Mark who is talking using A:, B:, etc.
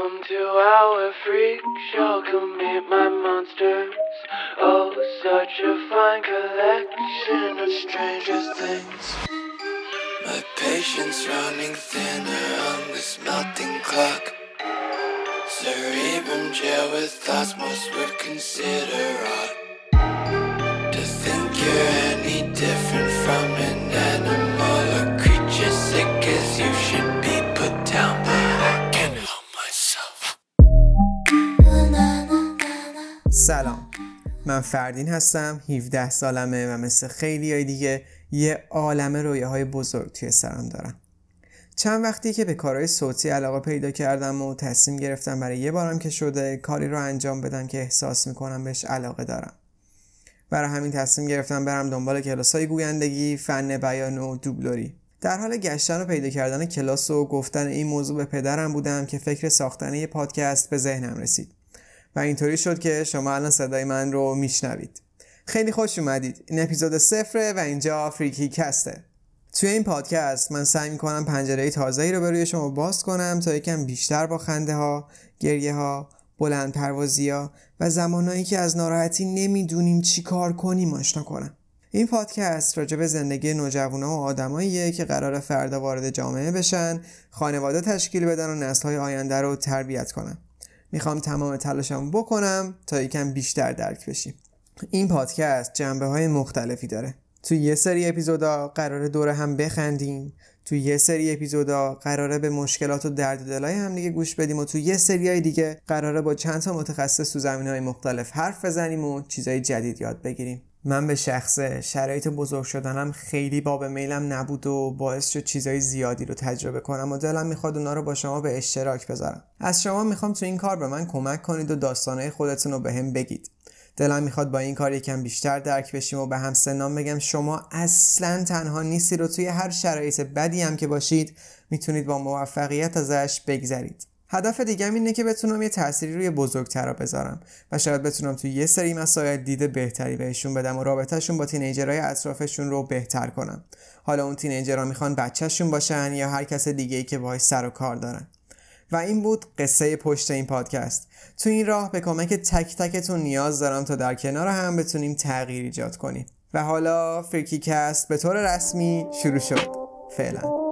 A: Welcome to our freak show. Come meet my monsters. Oh, such a fine collection of stranger things. My patience running thinner on this melting clock. Cerebrum jail with thoughts most would consider odd. To think you're any different
B: سلام. من فردین هستم 17 سالمه و مثل خیلی های دیگه یه عالم رویه های بزرگ توی سرم دارم. چند وقتی که به کارهای صوتی علاقه پیدا کردم و تصمیم گرفتم برای یه بارم که شده کاری رو انجام بدم که احساس می‌کنم بهش علاقه دارم. برای همین تصمیم گرفتم برم دنبال کلاس های گویندگی، فن بیان و دوبلوری. در حال گشتن و پیدا کردن کلاس و گفتن این موضوع به پدرم بودم که فکر ساختن یه پادکست به ذهنم رسید. و اینطوری شد که شما الان صدای من رو میشنوید. خیلی خوش اومدید. این اپیزود صفره و اینجا فریکی کسته توی این پادکست من سعی می‌کنم پنجره تازه‌ای رو روی شما باز کنم تا یکم بیشتر با خنده ها، گریه ها، بلند پروازی ها و زمانهایی که از ناراحتی نمی‌دونیم چی کار کنیم آشنا کنم. این پادکست راجع به زندگی نوجوانا و آدماییه که قرار فردا وارد جامعه بشن خانواده تشکیل بدن و نسل‌های آینده رو تربیت کنن. می‌خوام تمام تلاشم بکنم تا یکم بیشتر درک بشیم. این پادکست جنبه های مختلفی داره. تو یه سری اپیزودا قراره دور هم بخندیم. تو یه سری اپیزودا قراره به مشکلات و درد دلای هم دیگه گوش بدیم و تو یه سری های دیگه قراره با چند تا متخصص تو زمین های مختلف حرف بزنیم و چیزای جدید یاد بگیریم. من به شخصه شرایط بزرگ شدنم خیلی باب میلم نبود و باعث شد چیزای زیادی رو تجربه کنم و دلم می‌خواد اونا رو با شما به اشتراک بذارم. از شما می‌خوام تو این کار به من کمک کنید و داستانهای خودتون رو به هم بگید. دلم می‌خواد با این کار یکم بیشتر درک بشیم و به هم سنام بگم. شما اصلا تنها نیستی رو توی هر شرایط بدی هم که باشید می‌تونید با موفقیت ازش بگذرید. هدف دیگم اینه که بتونم یه تأثیری روی بزرگترا بذارم و شاید بتونم توی یه سری مسائل دید بهتری بهشون بدم و رابطهشون با تینیجرهای اطرافشون رو بهتر کنم. حالا اون تینیجرها می‌خوان بچهشون باشن یا هر کس دیگه ای که باهاش سر و کار دارن. و این بود قصه پشت این پادکست. تو این راه به کمک تک تکتون نیاز دارم تا در کنار هم بتونیم تغییر ایجاد کنیم. و حالا فریکی کست به طور رسمی شروع شد. فعلا.